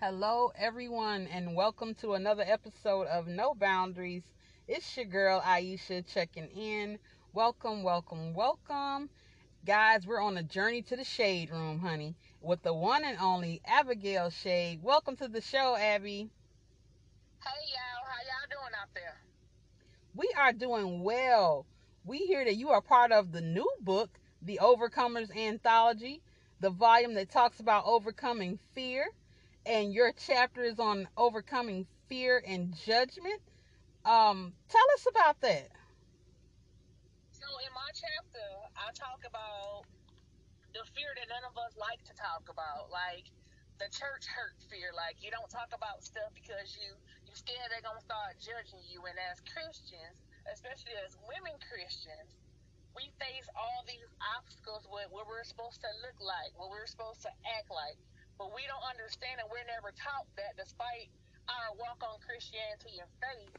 Hello, everyone, and welcome to another episode of No Boundaries. It's your girl Aisha checking in. Welcome, welcome, welcome. Guys, we're on a journey to the shade room, honey, with the one and only Abigail Shade. Welcome to the show, Abby. Hey y'all, how y'all doing out there? We are doing well. We hear that you are part of the new book, The Overcomers Anthology, the volume that talks about overcoming fear, and your chapter is on overcoming fear and judgment. Um, tell us about that. So in my chapter, I talk about the fear that none of us like to talk about, like the church hurt fear. Like you don't talk about stuff because you you scared they're gonna start judging you. And as Christians, especially as women Christians, we face all these obstacles with what we're supposed to look like, what we're supposed to act like. But we don't understand and we're never taught that despite our walk on Christianity and faith,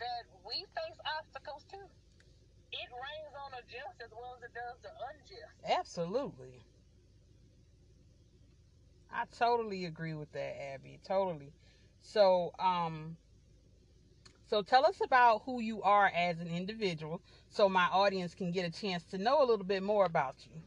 that we face obstacles too. It rains on the just as well as it does the unjust. Absolutely. I totally agree with that, Abby. Totally. So, um, so tell us about who you are as an individual, so my audience can get a chance to know a little bit more about you.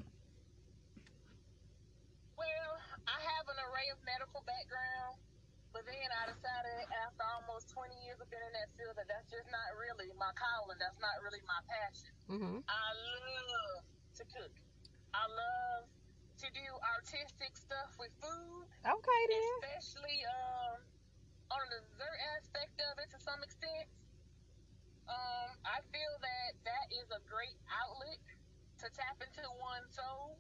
Almost 20 years of being in that field that that's just not really my calling. That's not really my passion. Mm-hmm. I love to cook. I love to do artistic stuff with food, Okay, then. especially um, on the dessert aspect of it to some extent. Um, I feel that that is a great outlet to tap into one's soul.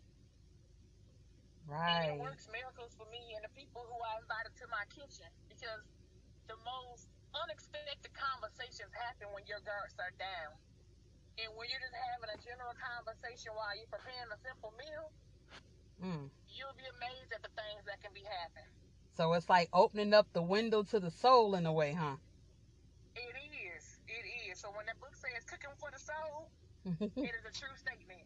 Right. And it works miracles for me and the people who I invited to my kitchen because the most unexpected conversations happen when your guards are down. And when you're just having a general conversation while you're preparing a simple meal, Mm. you'll be amazed at the things that can be happening. So it's like opening up the window to the soul in a way, huh? It is. It is. So when that book says cooking for the soul, it is a true statement.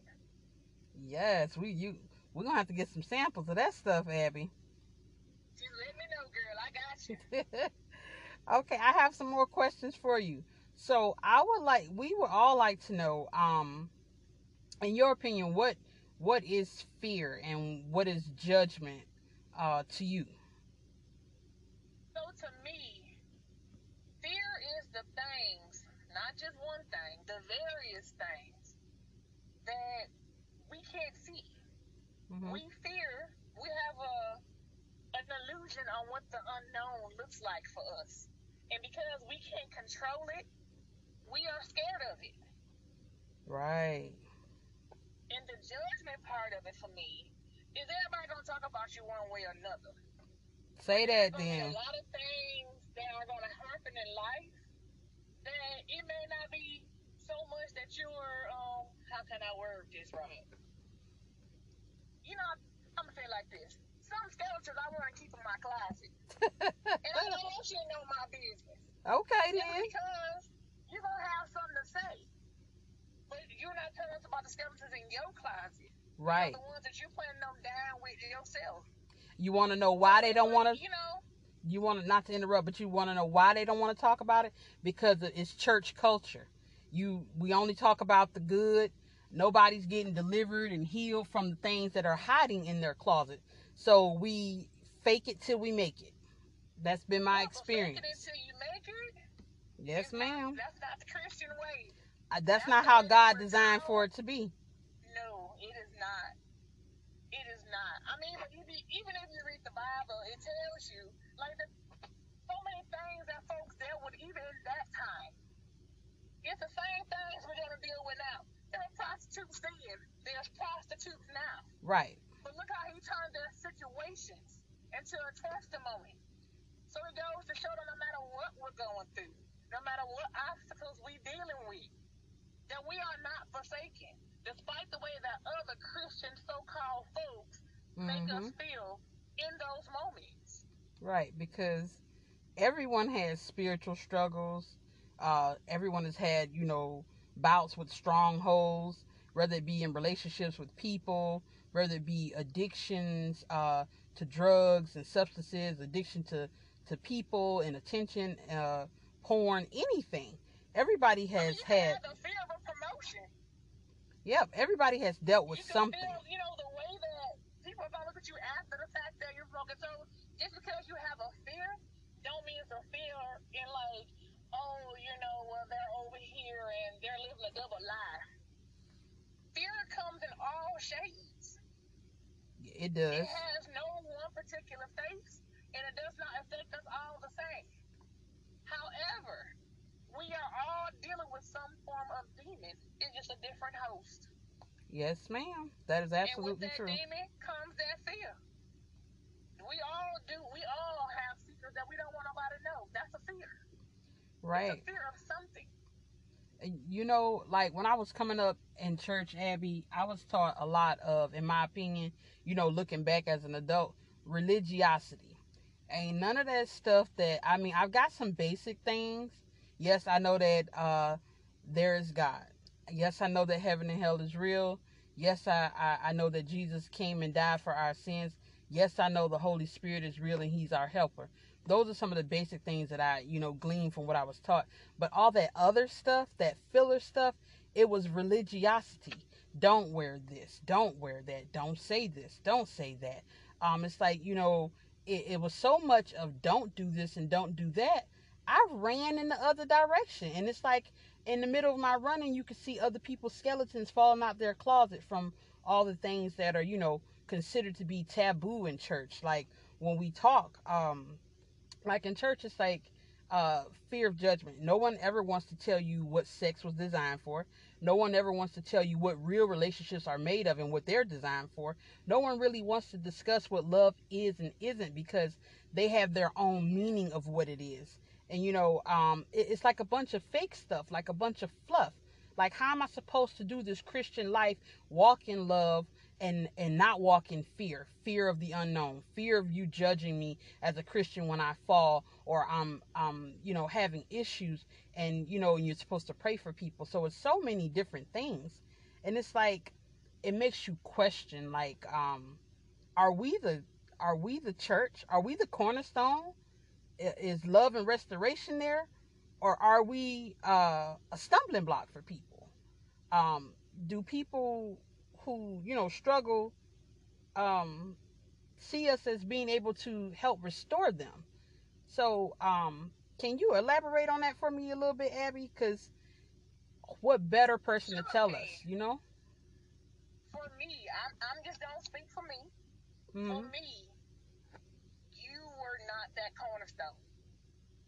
yes, we you we're gonna have to get some samples of that stuff, Abby. Just let me know, girl. I got you. okay, I have some more questions for you. So I would like we would all like to know, um, in your opinion, what what is fear and what is judgment uh, to you? So to me, fear is the things, not just one thing, the various things that we can't see. Mhm. We fear, we have a an illusion on what the unknown looks like for us. And because we can't control it, we are scared of it. Right. And the judgment part of it for me is everybody gonna talk about you one way or another. Say that There's gonna be then. a lot of things that are gonna happen in life that it may not be so much that you're um how can I word this right? You know, I'm gonna say it like this. Some skeletons I want to keep in my closet. And I don't want you to know my business. okay Simply then. because you're gonna have something to say. But you're not telling us about the skeletons in your closet. Right. The ones that you're putting them down with yourself. You want to know why they don't want to. You know, You want to not to interrupt, but you want to know why they don't want to talk about it because it's church culture. You we only talk about the good. Nobody's getting delivered and healed from the things that are hiding in their closet. So we fake it till we make it. That's been my yeah, experience. it until you make it. Yes, ma'am. That's not the Christian way. Uh, That's not how God designed for it to be. No, it is not. It is not. I mean, be, even if you read the Bible, it tells you like the, so many things that folks dealt with even in that time. It's the same things we're gonna deal with now. There are prostitutes then. There's prostitutes now. Right. But look how he turned their situations into a testimony. So it goes to show that no matter what we're going through, no matter what obstacles we're dealing with, that we are not forsaken, despite the way that other Christian so-called folks make us hmm feel in those moments. Right, because everyone has spiritual struggles. Uh, everyone has had, you know, bouts with strongholds, whether it be in relationships with people, whether it be addictions uh, to drugs and substances, addiction to to people and attention, uh, porn, anything. Everybody has you had. The fear of a promotion. Yep, everybody has dealt with something. Feel, you know the way that people are gonna look at you after the fact that you're broken. So just because you have a fear, don't mean it's a fear in like, oh, you know, well they're over here and they're living a double life. Fear comes in all shades. It does. It has no one particular face, and it does not affect us all the same. However, we are all dealing with some form of demon. It's just a different host. Yes, ma'am. That is absolutely and with that true. demon comes that fear. We all do. We all have secrets that we don't want nobody to know. That's a fear. Right. It's a fear of something. you know, like when I was coming up in church, Abby, I was taught a lot of, in my opinion, you know, looking back as an adult, religiosity. Ain't none of that stuff that, I mean, I've got some basic things. Yes, I know that uh, there is God. Yes, I know that heaven and hell is real. Yes, I, I, I know that Jesus came and died for our sins. Yes, I know the Holy Spirit is real and He's our helper. Those are some of the basic things that I, you know, gleaned from what I was taught. But all that other stuff, that filler stuff, it was religiosity. Don't wear this. Don't wear that. Don't say this. Don't say that. Um, it's like you know, it, it was so much of don't do this and don't do that. I ran in the other direction, and it's like in the middle of my running, you could see other people's skeletons falling out their closet from all the things that are, you know, considered to be taboo in church. Like when we talk, um, like in church, it's like uh, fear of judgment. No one ever wants to tell you what sex was designed for. No one ever wants to tell you what real relationships are made of and what they're designed for. No one really wants to discuss what love is and isn't because they have their own meaning of what it is. And you know, um, it, it's like a bunch of fake stuff, like a bunch of fluff. Like, how am I supposed to do this Christian life, walk in love, and and not walk in fear fear of the unknown fear of you judging me as a christian when i fall or i'm um you know having issues and you know and you're supposed to pray for people. So it's so many different things. And it's like it makes you question like um are we the are we the church? Are we the cornerstone? Is love and restoration there? Or are we uh a stumbling block for people? Um do people who you know struggle um, see us as being able to help restore them. So, um, can you elaborate on that for me a little bit, Abby? Because what better person to tell us, you know? For me, I'm, I'm just gonna speak for me. Mm-hmm. For me, you were not that cornerstone.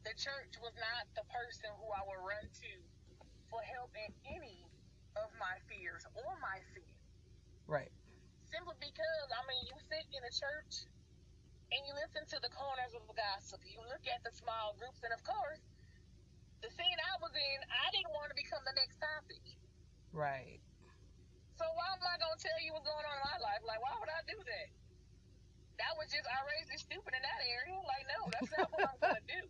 The church was not the person who I would run to for help in any of my fears or my fears. Right. Simply because, I mean, you sit in a church and you listen to the corners of the gossip. You look at the small groups, and of course, the scene I was in, I didn't want to become the next topic. Right. So why am I gonna tell you what's going on in my life? Like, why would I do that? That was just outrageously stupid in that area. Like, no, that's not what I'm gonna do.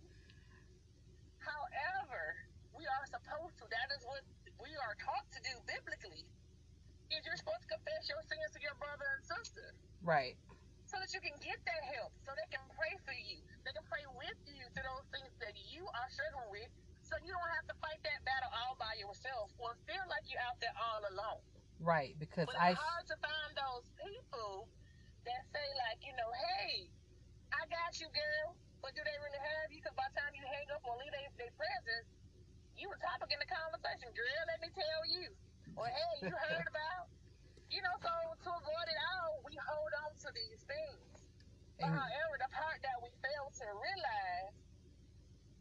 However, we are supposed to. That is what we are taught to do biblically is you're supposed to confess your sins to your brother and sister. Right. So that you can get that help, so they can pray for you. They can pray with you to those things that you are struggling with, so you don't have to fight that battle all by yourself or feel like you're out there all alone. Right, because but I. It's hard to find those people that say like, you know, hey, I got you, girl. But do they really have you? Because by the time you hang up or leave their, their presence, you were topic in the conversation. Girl, let me tell you. Or hey, you heard about? You know, so to avoid it all, we hold on to these things. But however, the part that we fail to realize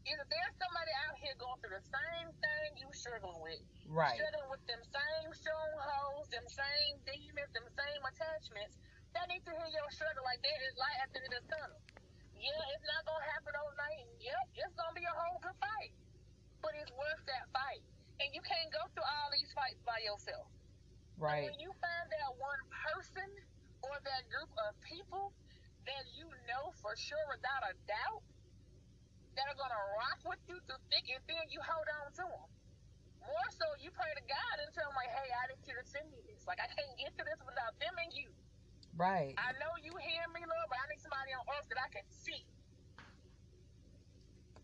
is that there's somebody out here going through the same thing you struggling with. Right. Struggling with them same strongholds, them same demons, them same attachments. They need to hear your struggle like there is light at the end of the tunnel. Yeah, it's not gonna happen overnight. Yep, it's gonna be a whole good fight. But it's worth that fight. And you can't go through all these fights by yourself. Right. When you find that one person or that group of people that you know for sure without a doubt that are gonna rock with you through thick and thin, you hold on to them. More so, you pray to God and tell them like, "Hey, I need you to send me this. Like, I can't get to this without them and you. Right. I know you hear me, Lord, but I need somebody on earth that I can see.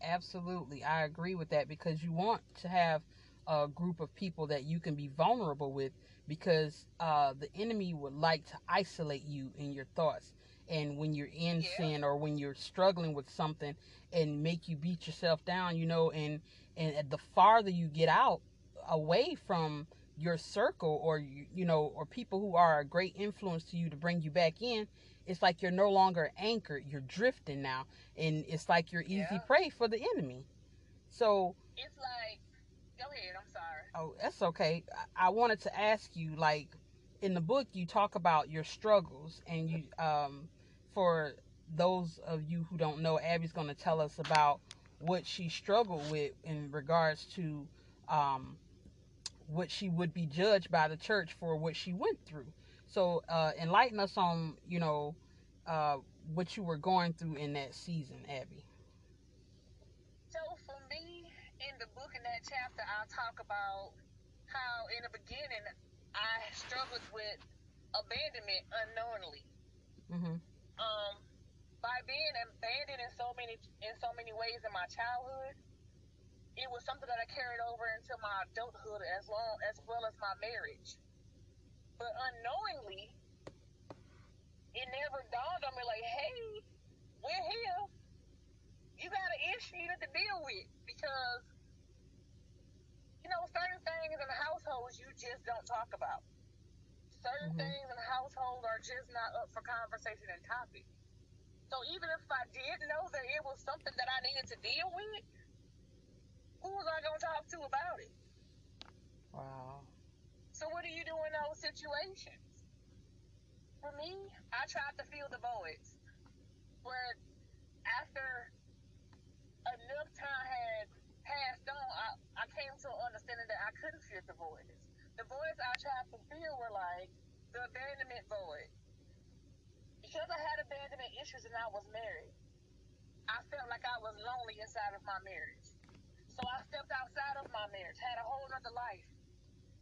Absolutely. I agree with that because you want to have a group of people that you can be vulnerable with because uh, the enemy would like to isolate you in your thoughts and when you're in Yeah. sin or when you're struggling with something and make you beat yourself down you know and and the farther you get out away from your circle or you, you know or people who are a great influence to you to bring you back in it's like you're no longer anchored you're drifting now and it's like you're easy Yeah. prey for the enemy so It's like, go ahead. I'm sorry. Oh, that's okay. I wanted to ask you, like, in the book, you talk about your struggles, and you, um, for those of you who don't know, Abby's going to tell us about what she struggled with in regards to, um, what she would be judged by the church for what she went through. So, uh, enlighten us on, you know, uh, what you were going through in that season, Abby. So for me, in the book in that chapter, I'll talk about how in the beginning I struggled with abandonment unknowingly. Mm-hmm. Um, by being abandoned in so many in so many ways in my childhood, it was something that I carried over into my adulthood as long as well as my marriage. But unknowingly, it never dawned on me like, hey, we're here. You got an issue to deal with because you know certain things in households you just don't talk about. Certain Mhm. things in the household are just not up for conversation and topic. So even if I did know that it was something that I needed to deal with, who was I gonna talk to about it? Wow. So what do you do in those situations? For me, I tried to fill the voids. Where after enough time had passed on, I, I came to an understanding that I couldn't fill the voids. The voids I tried to fill were like the abandonment void. Because I had abandonment issues and I was married, I felt like I was lonely inside of my marriage. So I stepped outside of my marriage, had a whole other life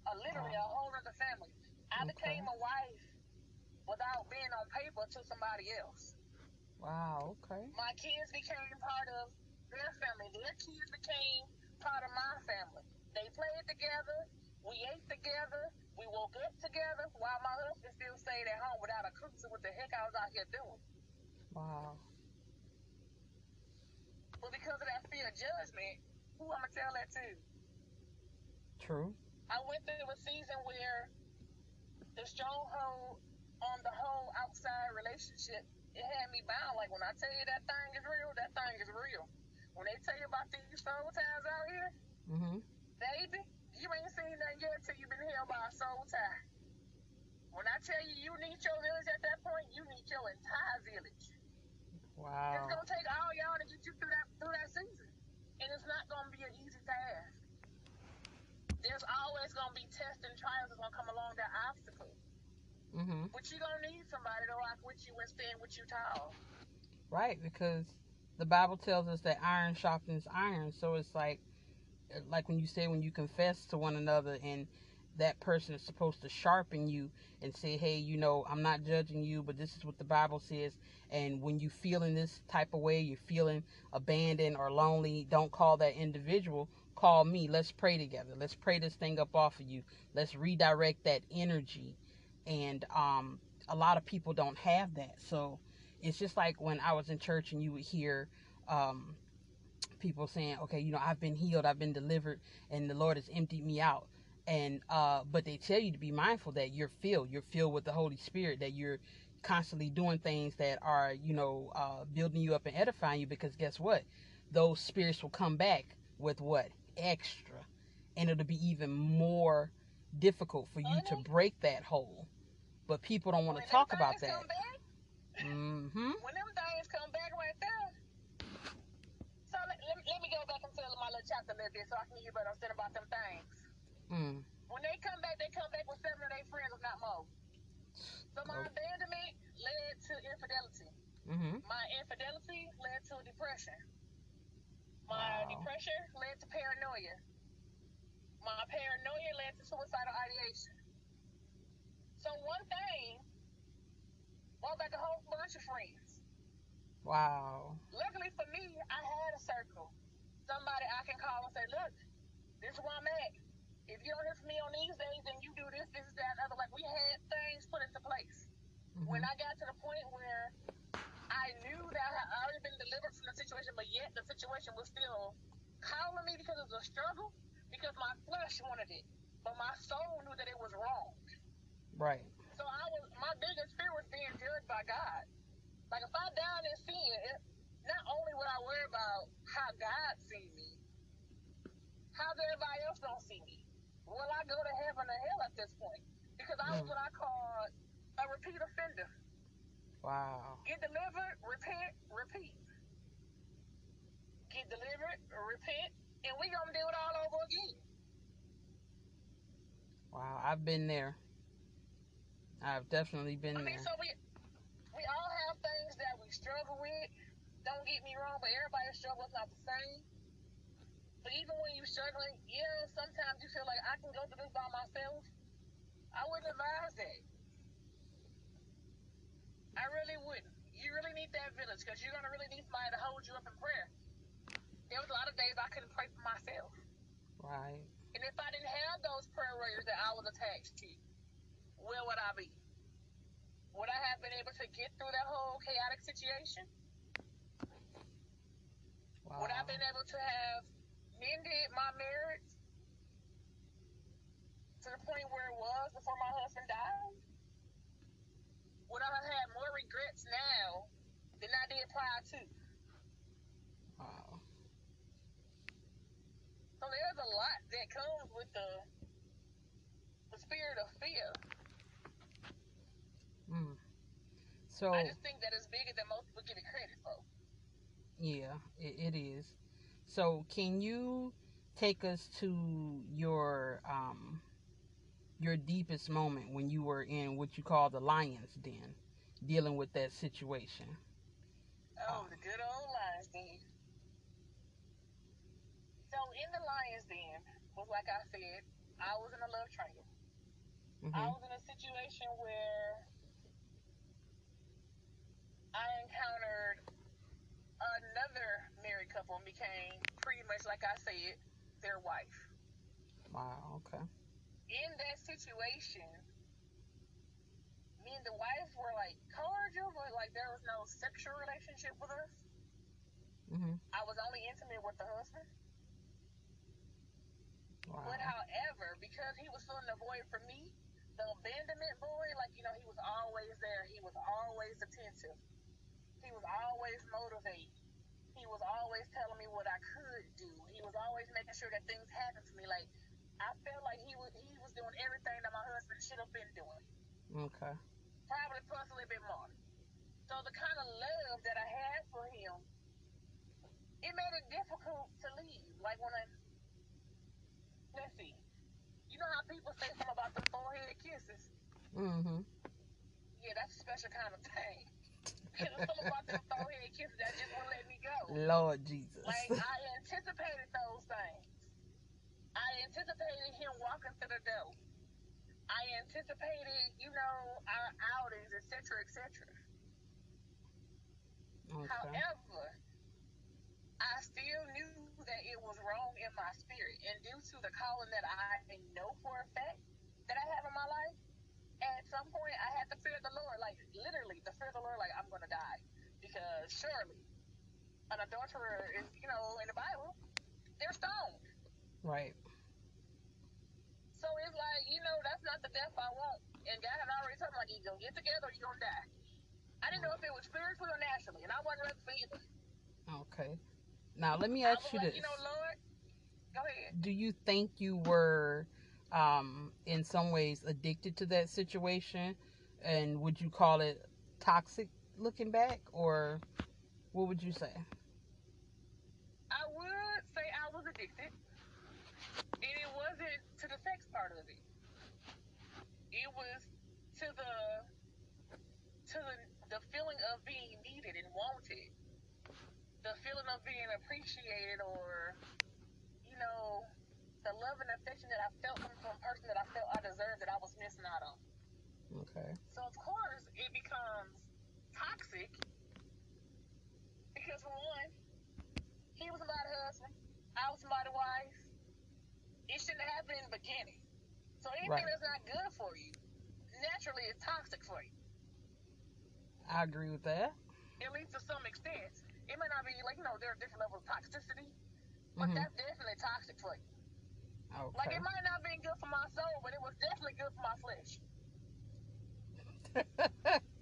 a literally a whole other family. I Okay. became a wife without being on paper to somebody else. Wow. Okay. My kids became part of their family. Their kids became part of my family. They played together. We ate together. We woke up together while my husband still stayed at home without a clue to what the heck I was out here doing. Wow. But because of that fear of judgment, who I'm gonna tell that to? True. I went through a season where the stronghold on the whole outside relationship, it had me bound. Like when I tell you that thing is real, that thing is real. When they tell you about these soul ties out here, Mm-hmm. baby, you ain't seen nothing yet till you've been held by a soul tie. When I tell you you need your village at that point, you need your entire village. Wow. It's gonna take all y'all to get you through that through that season, and it's not gonna be an easy task. There's always gonna be tests and trials that's gonna come along that obstacle, Mm-hmm. but you gonna need somebody to rock with you and stand with you tall. Right, because the Bible tells us that iron sharpens iron. So it's like, like when you say when you confess to one another, and that person is supposed to sharpen you and say, "Hey, you know, I'm not judging you, but this is what the Bible says." And when you feel in this type of way, you're feeling abandoned or lonely. Don't call that individual. Call me. Let's pray together. Let's pray this thing up off of you. Let's redirect that energy. And um, a lot of people don't have that. So it's just like when I was in church and you would hear um, people saying, "Okay, you know, I've been healed, I've been delivered, and the Lord has emptied me out." And uh, but they tell you to be mindful that you're filled, you're filled with the Holy Spirit, that you're constantly doing things that are, you know, uh, building you up and edifying you. Because guess what? Those spirits will come back with what extra, and it'll be even more difficult for you to Mhm. break that hole. But people don't want to talk about that. Mm-hmm. when them things come back right there. So let, let, let me go back and tell my little chapter a little bit so I can I'm saying about them things. Mm. When they come back, they come back with seven of their friends, if not more. So my Oh. abandonment led to infidelity. Mm-hmm. My infidelity led to depression. My Wow. depression led to paranoia. My paranoia led to suicidal ideation. So one thing brought back a whole bunch of friends. Wow. Luckily for me, I had a circle. Somebody I can call and say, look, this is where I'm at. If you don't hear from me on these days, then you do this, this, that, and other. Like we had things put into place. Mhm. When I got to the point where I knew that I had already been delivered from the situation, but yet the situation was still calling me because it was a struggle, because my flesh wanted it, but my soul knew that it was wrong. Right. So I was my biggest fear was being judged by God. Like if I died in sin, it, not only would I worry about how God see me, how everybody else don't see me. Will I go to heaven or hell at this point? Because I was Mm. what I call a repeat offender. Wow. Get delivered, repent, repeat. Get delivered, repent, and we gonna do it all over again. Wow. I've been there. I've definitely been I mean, there. so we we all have things that we struggle with. Don't get me wrong, but everybody's struggle is not the same. But even when you're struggling, yeah, sometimes you feel like I can go through this by myself. I wouldn't advise that. I really wouldn't. You really need that village because you're gonna really need somebody to hold you up in prayer. There was a lot of days I couldn't pray for myself. Right. And if I didn't have those prayer warriors that I was attached to, where would I be? Would I have been able to get through that whole chaotic situation? Wow. Would I have been able to have mended my marriage to the point where it was before my husband died? Would I have had more regrets now than I did prior to? Wow. So there's a lot that comes with the the spirit of fear. Mm. So I just think that it's bigger than most people give it credit for. Yeah, it, it is. So can you take us to your um your deepest moment when you were in what you call the lion's den, dealing with that situation? Oh, the good old Lions Den. So in the Lions Den was like I said, I was in a love triangle. I hmm was in a situation where I encountered another couple and became pretty much like I said, their wife. Wow. Okay. In that situation, me and the wife were like cordial, but like there was no sexual relationship with us. hmm I was only intimate with the husband. Wow. But however, because he was filling the void for me, the abandonment boy, like, you know, he was always there. He was always attentive. He was always motivated. He was always telling me what I could do. He was always making sure that things happened for me. Like, I felt like he was he was doing everything that my husband should have been doing. Okay. Probably plus a little bit more. So the kind of love that I had for him, it made it difficult to leave. Like when I let's see. You know how people say something about the forehead kisses? Mm hmm Yeah, that's a special kind of thing. Something about the forehead kisses that just won't let me go. Lord Jesus. Like I anticipated those things. I anticipated him walking through the door. I anticipated, you know, our outings, etc., etc. okay. However, I still knew that it was wrong in my spirit, and due to the calling that I know for a fact that I have in my life, at some point I had to fear the Lord, like literally the fear of the Lord, like I'm gonna die, because surely an adulterer is, you know, in the Bible, they're stoned. Right. So it's like, you know, that's not the death I want. And God had already told me, like, you're gonna get together or you're gonna die. I didn't know if it was spiritually or naturally, and I wasn't ready for either. Okay. Now let me ask you like, this: you know, Lord, go ahead. Do you think you were, um, in some ways, addicted to that situation, and would you call it toxic looking back, or what would you say? I would say I was addicted, and it wasn't to the sex part of it. It was to the to the, the feeling of being needed and wanted, the feeling of being appreciated, or you know, the love and affection that I felt coming from a person that I felt I deserved that I was missing out on. Okay. So of course it becomes toxic because for one, he was somebody's husband, I was somebody's wife. It shouldn't have happened in the beginning. So anything right. that's not good for you naturally is toxic for you. I agree with that. At least to some extent. It may not be like you know there are different levels of toxicity, but mm-hmm. that's definitely toxic for you. Like it might not be good for my soul, but it was definitely good for my flesh.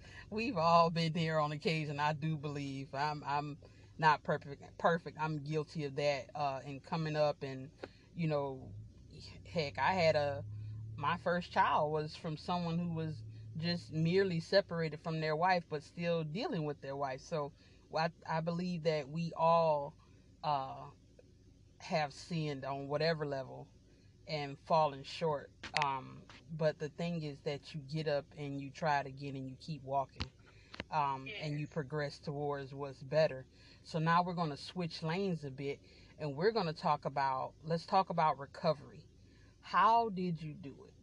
We've all been there on occasion. I do believe I'm I'm not perfect. Perfect. I'm guilty of that. Uh, in coming up and you know, heck, I had a my first child was from someone who was just merely separated from their wife, but still dealing with their wife. So I, I believe that we all uh, have sinned on whatever level and falling short. Um, but the thing is that you get up and you try it again and you keep walking. Um, and you progress towards what's better. So now we're going to switch lanes a bit and we're going to talk about, let's talk about recovery. How did you do it?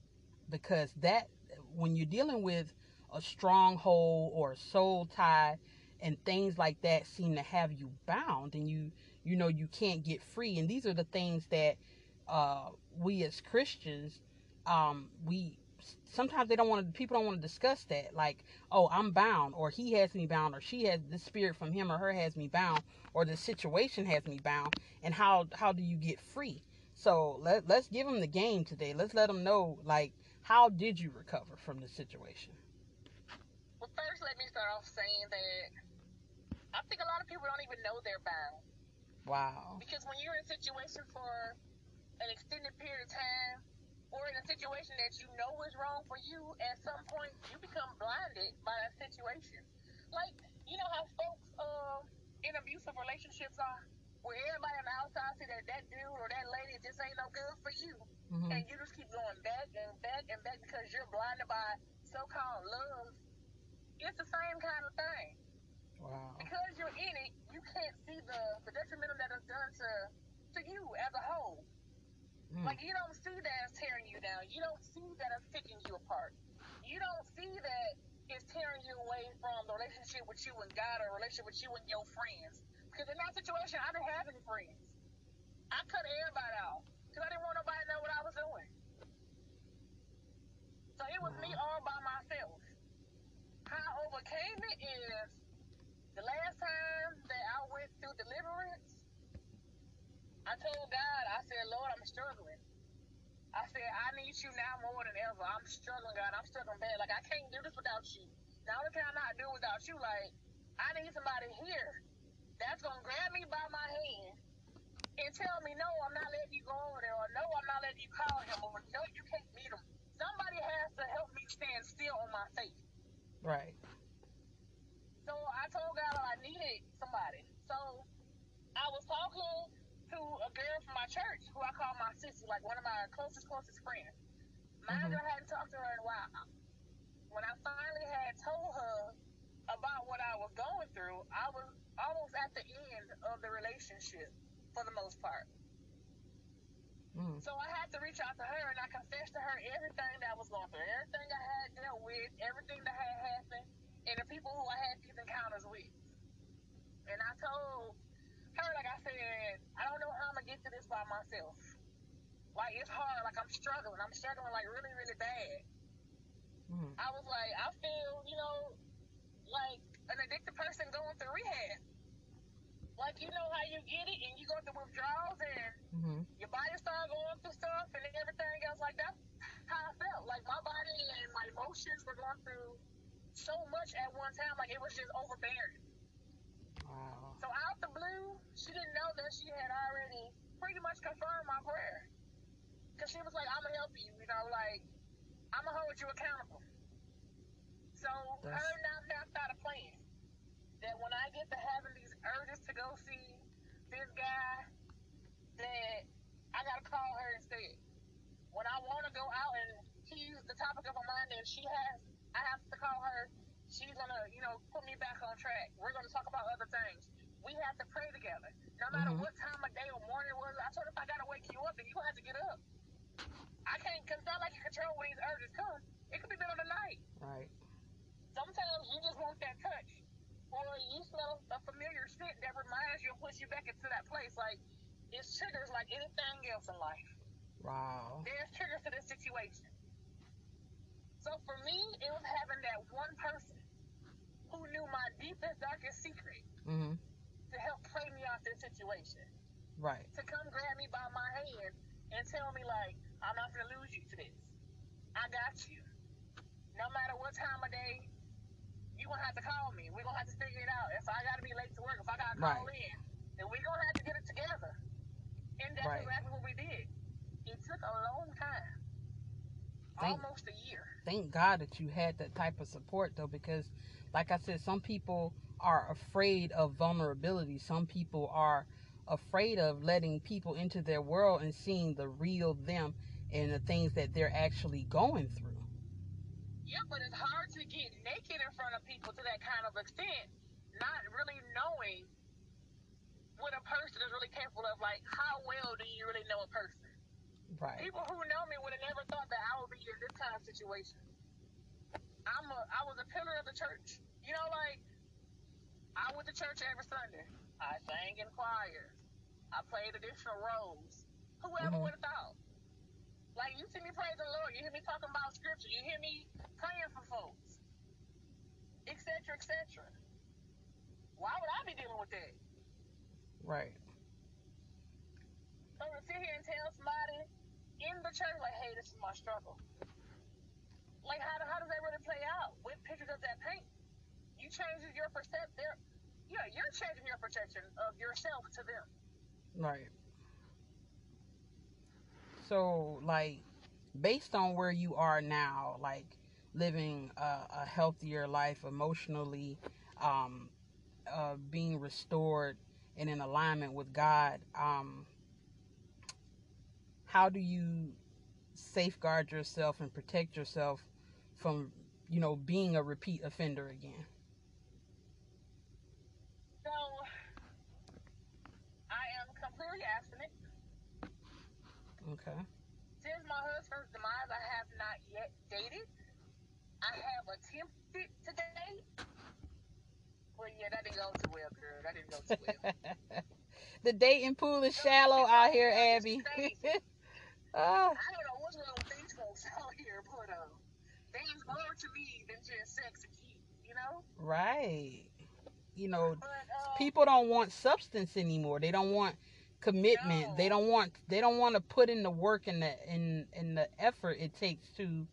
Because that, when you're dealing with a stronghold or a soul tie and things like that seem to have you bound and you, you know, you can't get free. And these are the things that uh, we as Christians, um, we sometimes they don't want to. People don't want to discuss that. Like, oh, I'm bound, or he has me bound, or she has the spirit from him or her has me bound, or the situation has me bound. And how how do you get free? So let let's give them the game today. Let's let them know like how did you recover from the situation? Well, first, let me start off saying that I think a lot of people don't even know they're bound. Wow. Because when you're in a situation for an extended period of time, or in a situation that you know is wrong for you, at some point you become blinded by that situation. Like, you know how folks uh, in abusive relationships are, where everybody on the outside see that that dude or that lady just ain't no good for you, hmm and you just keep going back and back and back because you're blinded by so-called love. It's the same kind of thing Wow. because you're in it, you can't see the, the detrimental that is done to to you as a whole. Mm. Like you don't see that it's tearing you down. You don't see that it's picking you apart. You don't see that it's tearing you away from the relationship with you and God or relationship with you and your friends. Because in that situation, I didn't have any friends. I cut everybody off because I didn't want nobody to know what I was doing. So it was me all by myself. How I overcame it is the last time that I went through deliverance, I told God, I said, Lord, I'm struggling. I said, I need you now more than ever. I'm struggling, God. I'm struggling bad. Like, I can't do this without you. Not only can I not do it without you, like, I need somebody here that's going to grab me by my hand and tell me, no, I'm not letting you go over there, or no, I'm not letting you call him, or no, you can't meet him. Somebody has to help me stand still on my faith. Right. So I told God I needed somebody. So I was talking to a girl from my church who I call my sister, like one of my closest, closest friends. Mind you, I hadn't talked to her in a while. When I finally had told her about what I was going through, I was almost at the end of the relationship for the most part. Mm. So I had to reach out to her and I confessed to her everything that I was going through, everything I had dealt with, everything that had happened, and the people who I had these encounters with. And I told her, like I said, I don't know how I'm gonna get to this by myself. Like it's hard, like I'm struggling. I'm struggling like really, really bad. Mm. I was like, I feel, you know, like an addicted person going through rehab. Like you know how you get it and you go through withdrawals and hmm your body start going through stuff and everything else like that. How I felt. Like my body and my emotions were going through so much at one time, like it was just overbearing. Wow. So out the blue, she didn't know that she had already pretty much confirmed my prayer. Cause she was like, I'm gonna help you, you know, like I'm gonna hold you accountable. So That's- her I mapped out a plan that when I get to having these urges to go see this guy, that I gotta call her instead. When I want to go out and he's the topic of my mind and she has, I have to call her. She's gonna, you know, put me back on track. We're gonna talk about other things. We have to pray together. No matter Mhm. what time of day or morning it was, I told her if I gotta wake you up, then you have to get up. I can't, cause it's not like you control when these urges come. It could be middle of the night. Right. Sometimes you just want that touch. Or you smell a familiar scent that reminds you and puts you back into that place. Like, it's triggers like anything else in life. Wow. There's triggers to this situation. So for me, it was having that one person who knew my deepest, darkest secret hmm to help play me out this situation. Right. To come grab me by my hand and tell me like, I'm not gonna lose you to this. I got you. No matter what time of day, you're gonna have to call me. We're gonna have to figure it out. If I gotta be late to work, if I gotta call Right. in, then we're gonna have to get it together. And that's Right. exactly what we did. It took a long time. Thank- Almost a year. Thank God that you had that type of support though, because like I said, some people are afraid of vulnerability. Some people are afraid of letting people into their world and seeing the real them and the things that they're actually going through. Yeah, but it's hard to get naked in front of people to that kind of extent, not really knowing what a person is really capable of. Like, how well do you really know a person? Right. People who know me would have never thought that I would be in this kind of situation. I'm a, I was a pillar of the church. You know, like, I went to church every Sunday. I sang in choir. I played additional roles. Whoever Mhm. would have thought? Like, you see me praise the Lord. You hear me talking about scripture. You hear me praying for folks, etc., etc. Why would I be dealing with that? Right. So to sit here and tell somebody in the church, like, hey, this is my struggle. Like, how, how does that really play out? What picture does that paint? You changes your perception. There. Yeah, you're changing your perception of yourself to them. Right. So, like, based on where you are now, like living a, a healthier life emotionally, um, uh, being restored and in alignment with God, um, how do you safeguard yourself and protect yourself from, you know, being a repeat offender again? So, I am completely abstinent. Okay. Since my husband's demise, I have not yet dated. I have attempted to date. Well, yeah, that didn't go too well, girl. That didn't go too well. the dating pool is shallow out here, Abby. Ah. I don't know what's wrong with these folks out here, but uh, there's more to me than just sex and heat, you know? Right. You know, But uh, people don't want substance anymore. They don't want commitment. No. They don't want they don't want to put in the work and the in in the effort it takes to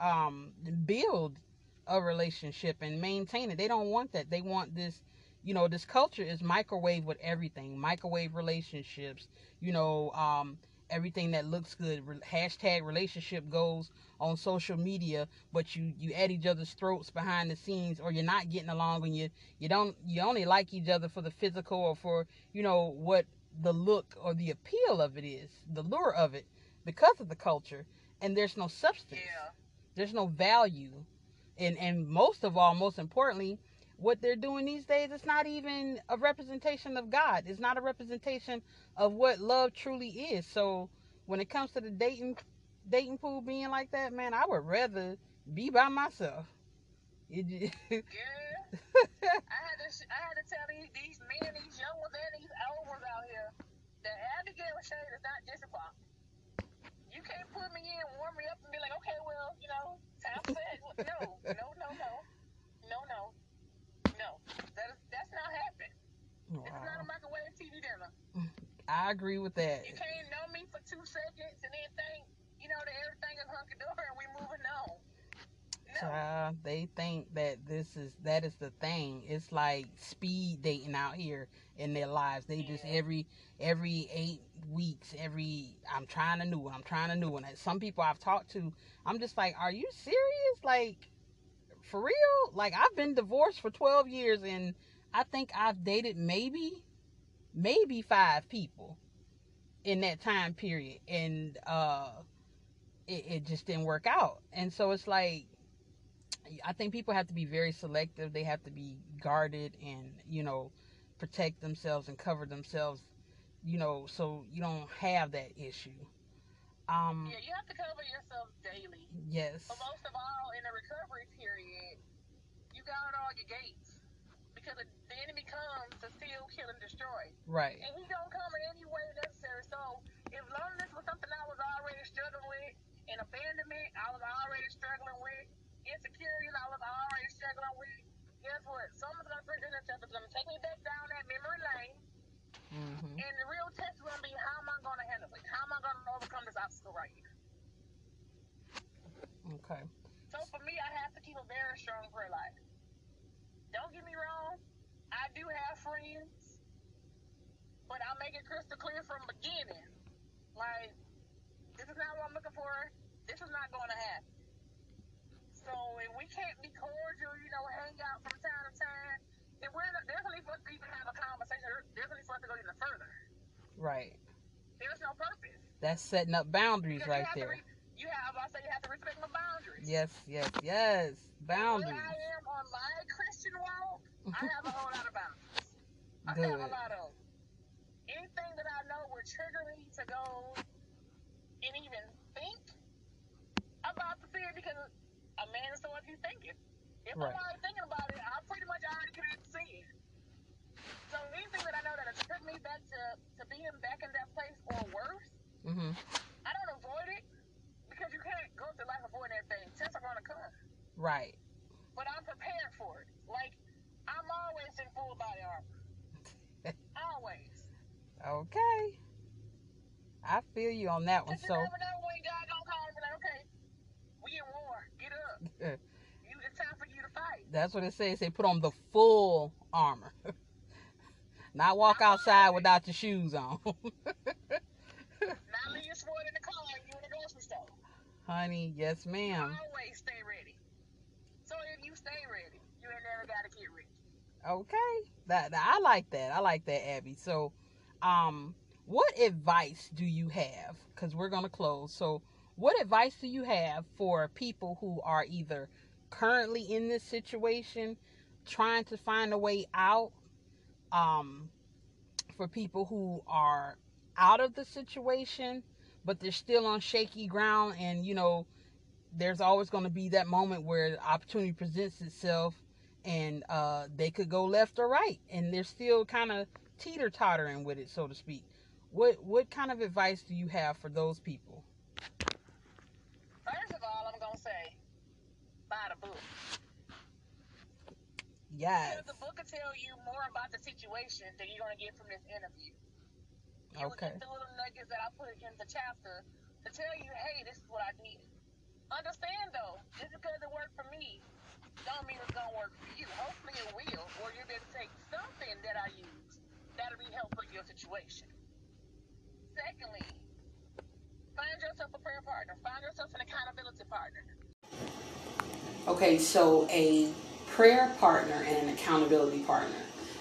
um build a relationship and maintain it. They don't want that. They want this you know, this culture is microwave with everything. Microwave relationships, you know, um everything that looks good. Re- hashtag relationship goes on social media but you you at each other's throats behind the scenes or you're not getting along and you you don't you only like each other for the physical or for you know what the look or the appeal of it is the lure of it because of the culture. And there's no substance. Yeah. there's no value. And and most of all most importantly what they're doing these days it's not even a representation of god it's not a representation of what love truly is so when it comes to the dating dating pool being like that man i would rather be by myself it, j- Yeah. I had to, I had to tell these, these men, these young ones, and these old ones out here that Abigail Shade is not just pop. You can't put me in, warm me up, and be like, okay, well, you know, time for no, no, no, no, no, no. That that's not happening. It's not a microwave TV dinner. i agree with that You can't know me for two seconds and then think, you know, that everything is hunky dory and we moving on. No. Child, they think that this is that is the thing. It's like speed dating out here in their lives. They just every every eight weeks, every I'm trying a new one. I'm trying a new one. Some people I've talked to, I'm just like, are you serious? Like, for real? Like I've been divorced for 12 years, and I think I've dated maybe, maybe five people in that time period, and uh, it, it just didn't work out. And so it's like I think people have to be very selective. They have to be guarded and, you know, protect themselves and cover themselves, you know, so you don't have that issue. Um, Yeah, you have to cover yourself daily. yes. But most of all, in the recovery period, you guard all your gates. Because the enemy comes to steal, kill, and destroy. Right. And he don't come in any way necessary. So if loneliness was something I was already struggling with, and abandonment, I was already struggling with. Insecurities, I was already struggling with. Guess what? Some of the unforgiveness stuff is going to take me back down that memory lane. Mm-hmm. And the real test is to be how am I going to handle it? How am I going to overcome this obstacle right here? Okay. So for me, I have to keep a very strong prayer life. Don't get me wrong, I do have friends, but I make it crystal clear from the beginning. Like, this is not what I'm looking for. This is not going to happen. So if we can't be cordial, you know, hang out from time to time, then we're definitely for us to even have a conversation. Definitely for us to go even further. Right. There's no purpose. That's setting up boundaries Because right you there. Re- you have, I say, you have to respect my boundaries. Yes, yes, yes. Boundaries. Where I am on my Christian walk, I have a whole lot of boundaries. I have a lot of anything that I know would trigger me to go and even think about the fear because a man is so what he's thinking. If Right. I'm already thinking about it, I pretty much already committed sin. So anything that I know that will trigger me back to, to being back in that place or worse, Mm-hmm. I don't avoid it because you can't go through life avoiding everything. Tests are gonna come. Right. but I'm prepared for it. Like I'm always in full body armor. always. Okay. I feel you on that one. Cause you So, never know when God gonna call and be like, okay, we in war. Get up. You, it's time for you to fight. That's what it says. They put on the full armor. Not walk outside without your shoes on. Not leave your sword in the car you in the grocery store. Honey, yes, ma'am. Always stay ready. So if you stay ready, you ain't never gotta get ready. Okay. That, that- I like that. I like that, Abby. So, um, what advice do you have? Because we're gonna close. So, what advice do you have for people who are either currently in this situation, trying to find a way out? Um, for people who are out of the situation, but they're still on shaky ground, and you know, there's always going to be that moment where opportunity presents itself and uh, they could go left or right, and they're still kind of teeter tottering with it, so to speak. What what kind of advice do you have for those people? First of all, I'm gonna say, buy the book. Yes. Because the book will tell you more about the situation than you're gonna get from this interview. You will Okay. get the little nuggets that I put in the chapter to tell you, hey, this is what I need. Understand though, just because it worked for me, don't mean it's gonna work for you. Hopefully it will, or you're going to take something that I use that'll be helpful to your situation. Secondly, find yourself a prayer partner. Find yourself an accountability partner. Okay, so a prayer partner and an accountability partner.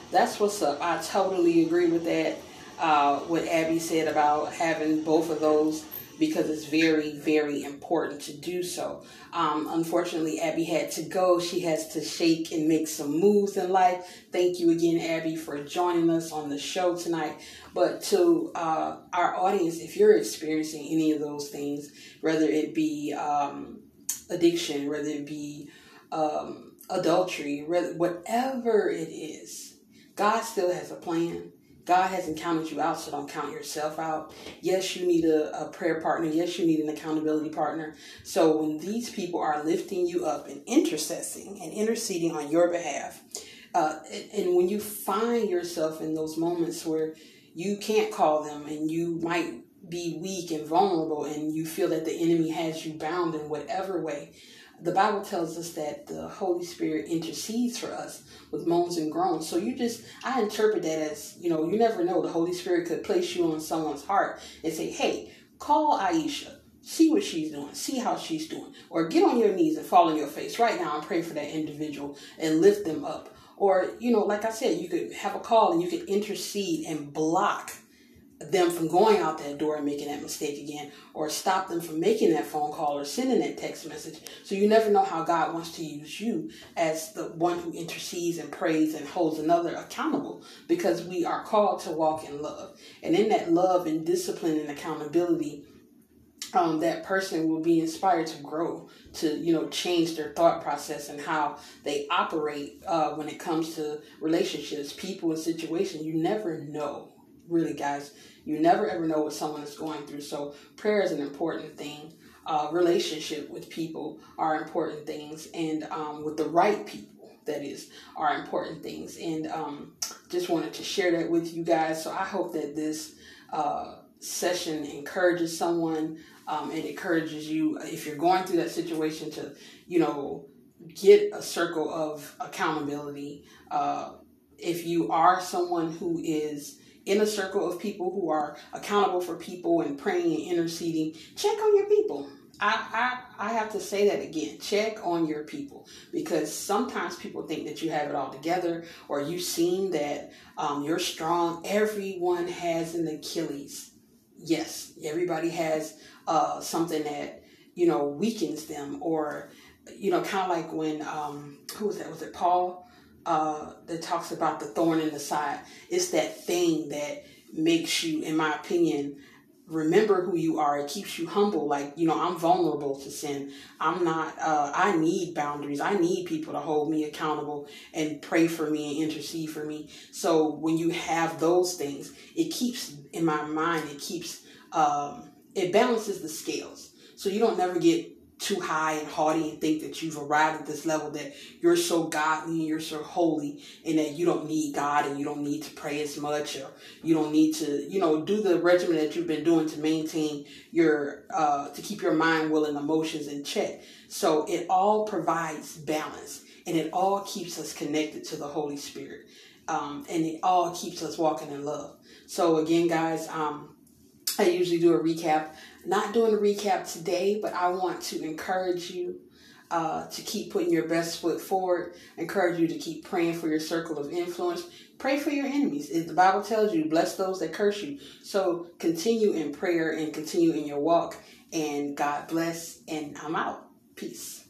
That's what's up. I totally agree with that. Uh, what Abby said about having both of those because it's very, very important to do so. Um, unfortunately, Abby had to go. She has to shake and make some moves in life. Thank you again, Abby, for joining us on the show tonight. But to uh, our audience, if you're experiencing any of those things, whether it be um, addiction, whether it be um, adultery, whether, whatever it is, God still has a plan. God hasn't counted you out, so don't count yourself out. Yes, you need a, a prayer partner. Yes, you need an accountability partner. So when these people are lifting you up and intercessing and interceding on your behalf, uh, and, and when you find yourself in those moments where you can't call them and you might be weak and vulnerable and you feel that the enemy has you bound in whatever way, the Bible tells us that the Holy Spirit intercedes for us with moans and groans. So you just, I interpret that as, you know, you never know. The Holy Spirit could place you on someone's heart and say, hey, call Aisha. See what she's doing. See how she's doing. Or get on your knees and fall on your face right now and pray for that individual and lift them up. Or, you know, like I said, you could have a call and you could intercede and block them from going out that door and making that mistake again, or stop them from making that phone call or sending that text message. So you never know how God wants to use you as the one who intercedes and prays and holds another accountable because we are called to walk in love. And in that love and discipline and accountability, um, that person will be inspired to grow, to you know change their thought process and how they operate uh, when it comes to relationships, people, and situations. You never know, really, guys. You never ever know what someone is going through. So prayer is an important thing. uh, relationship with people are important things, and um, with the right people, that is, are important things. And um, just wanted to share that with you guys. So I hope that this uh, session encourages someone um, and encourages you if you're going through that situation to, you know, get a circle of accountability. Uh, if you are someone who is in a circle of people who are accountable for people and praying and interceding, check on your people. I, I, I have to say that again. Check on your people because sometimes people think that you have it all together or you seem that um, you're strong. Everyone has an Achilles. Yes, everybody has uh, something that you know weakens them or you know kind of like when um, who was that? Was it Paul? Uh, that talks about the thorn in the side. It's that thing that makes you, in my opinion, remember who you are. It keeps you humble. Like, you know, I'm vulnerable to sin. I'm not, uh, I need boundaries. I need people to hold me accountable and pray for me and intercede for me. So when you have those things, it keeps, in my mind, it keeps, um, it balances the scales. So you don't never get too high and haughty and think that you've arrived at this level that you're so godly and you're so holy and that you don't need God and you don't need to pray as much or you don't need to, you know, do the regimen that you've been doing to maintain your, uh, to keep your mind, will, and emotions in check. So it all provides balance and it all keeps us connected to the Holy Spirit. Um, and it all keeps us walking in love. So again, guys, um, I usually do a recap not doing a recap today, but I want to encourage you uh, to keep putting your best foot forward. Encourage you to keep praying for your circle of influence. Pray for your enemies. If the Bible tells you, bless those that curse you. So continue in prayer and continue in your walk. And God bless. And I'm out. Peace.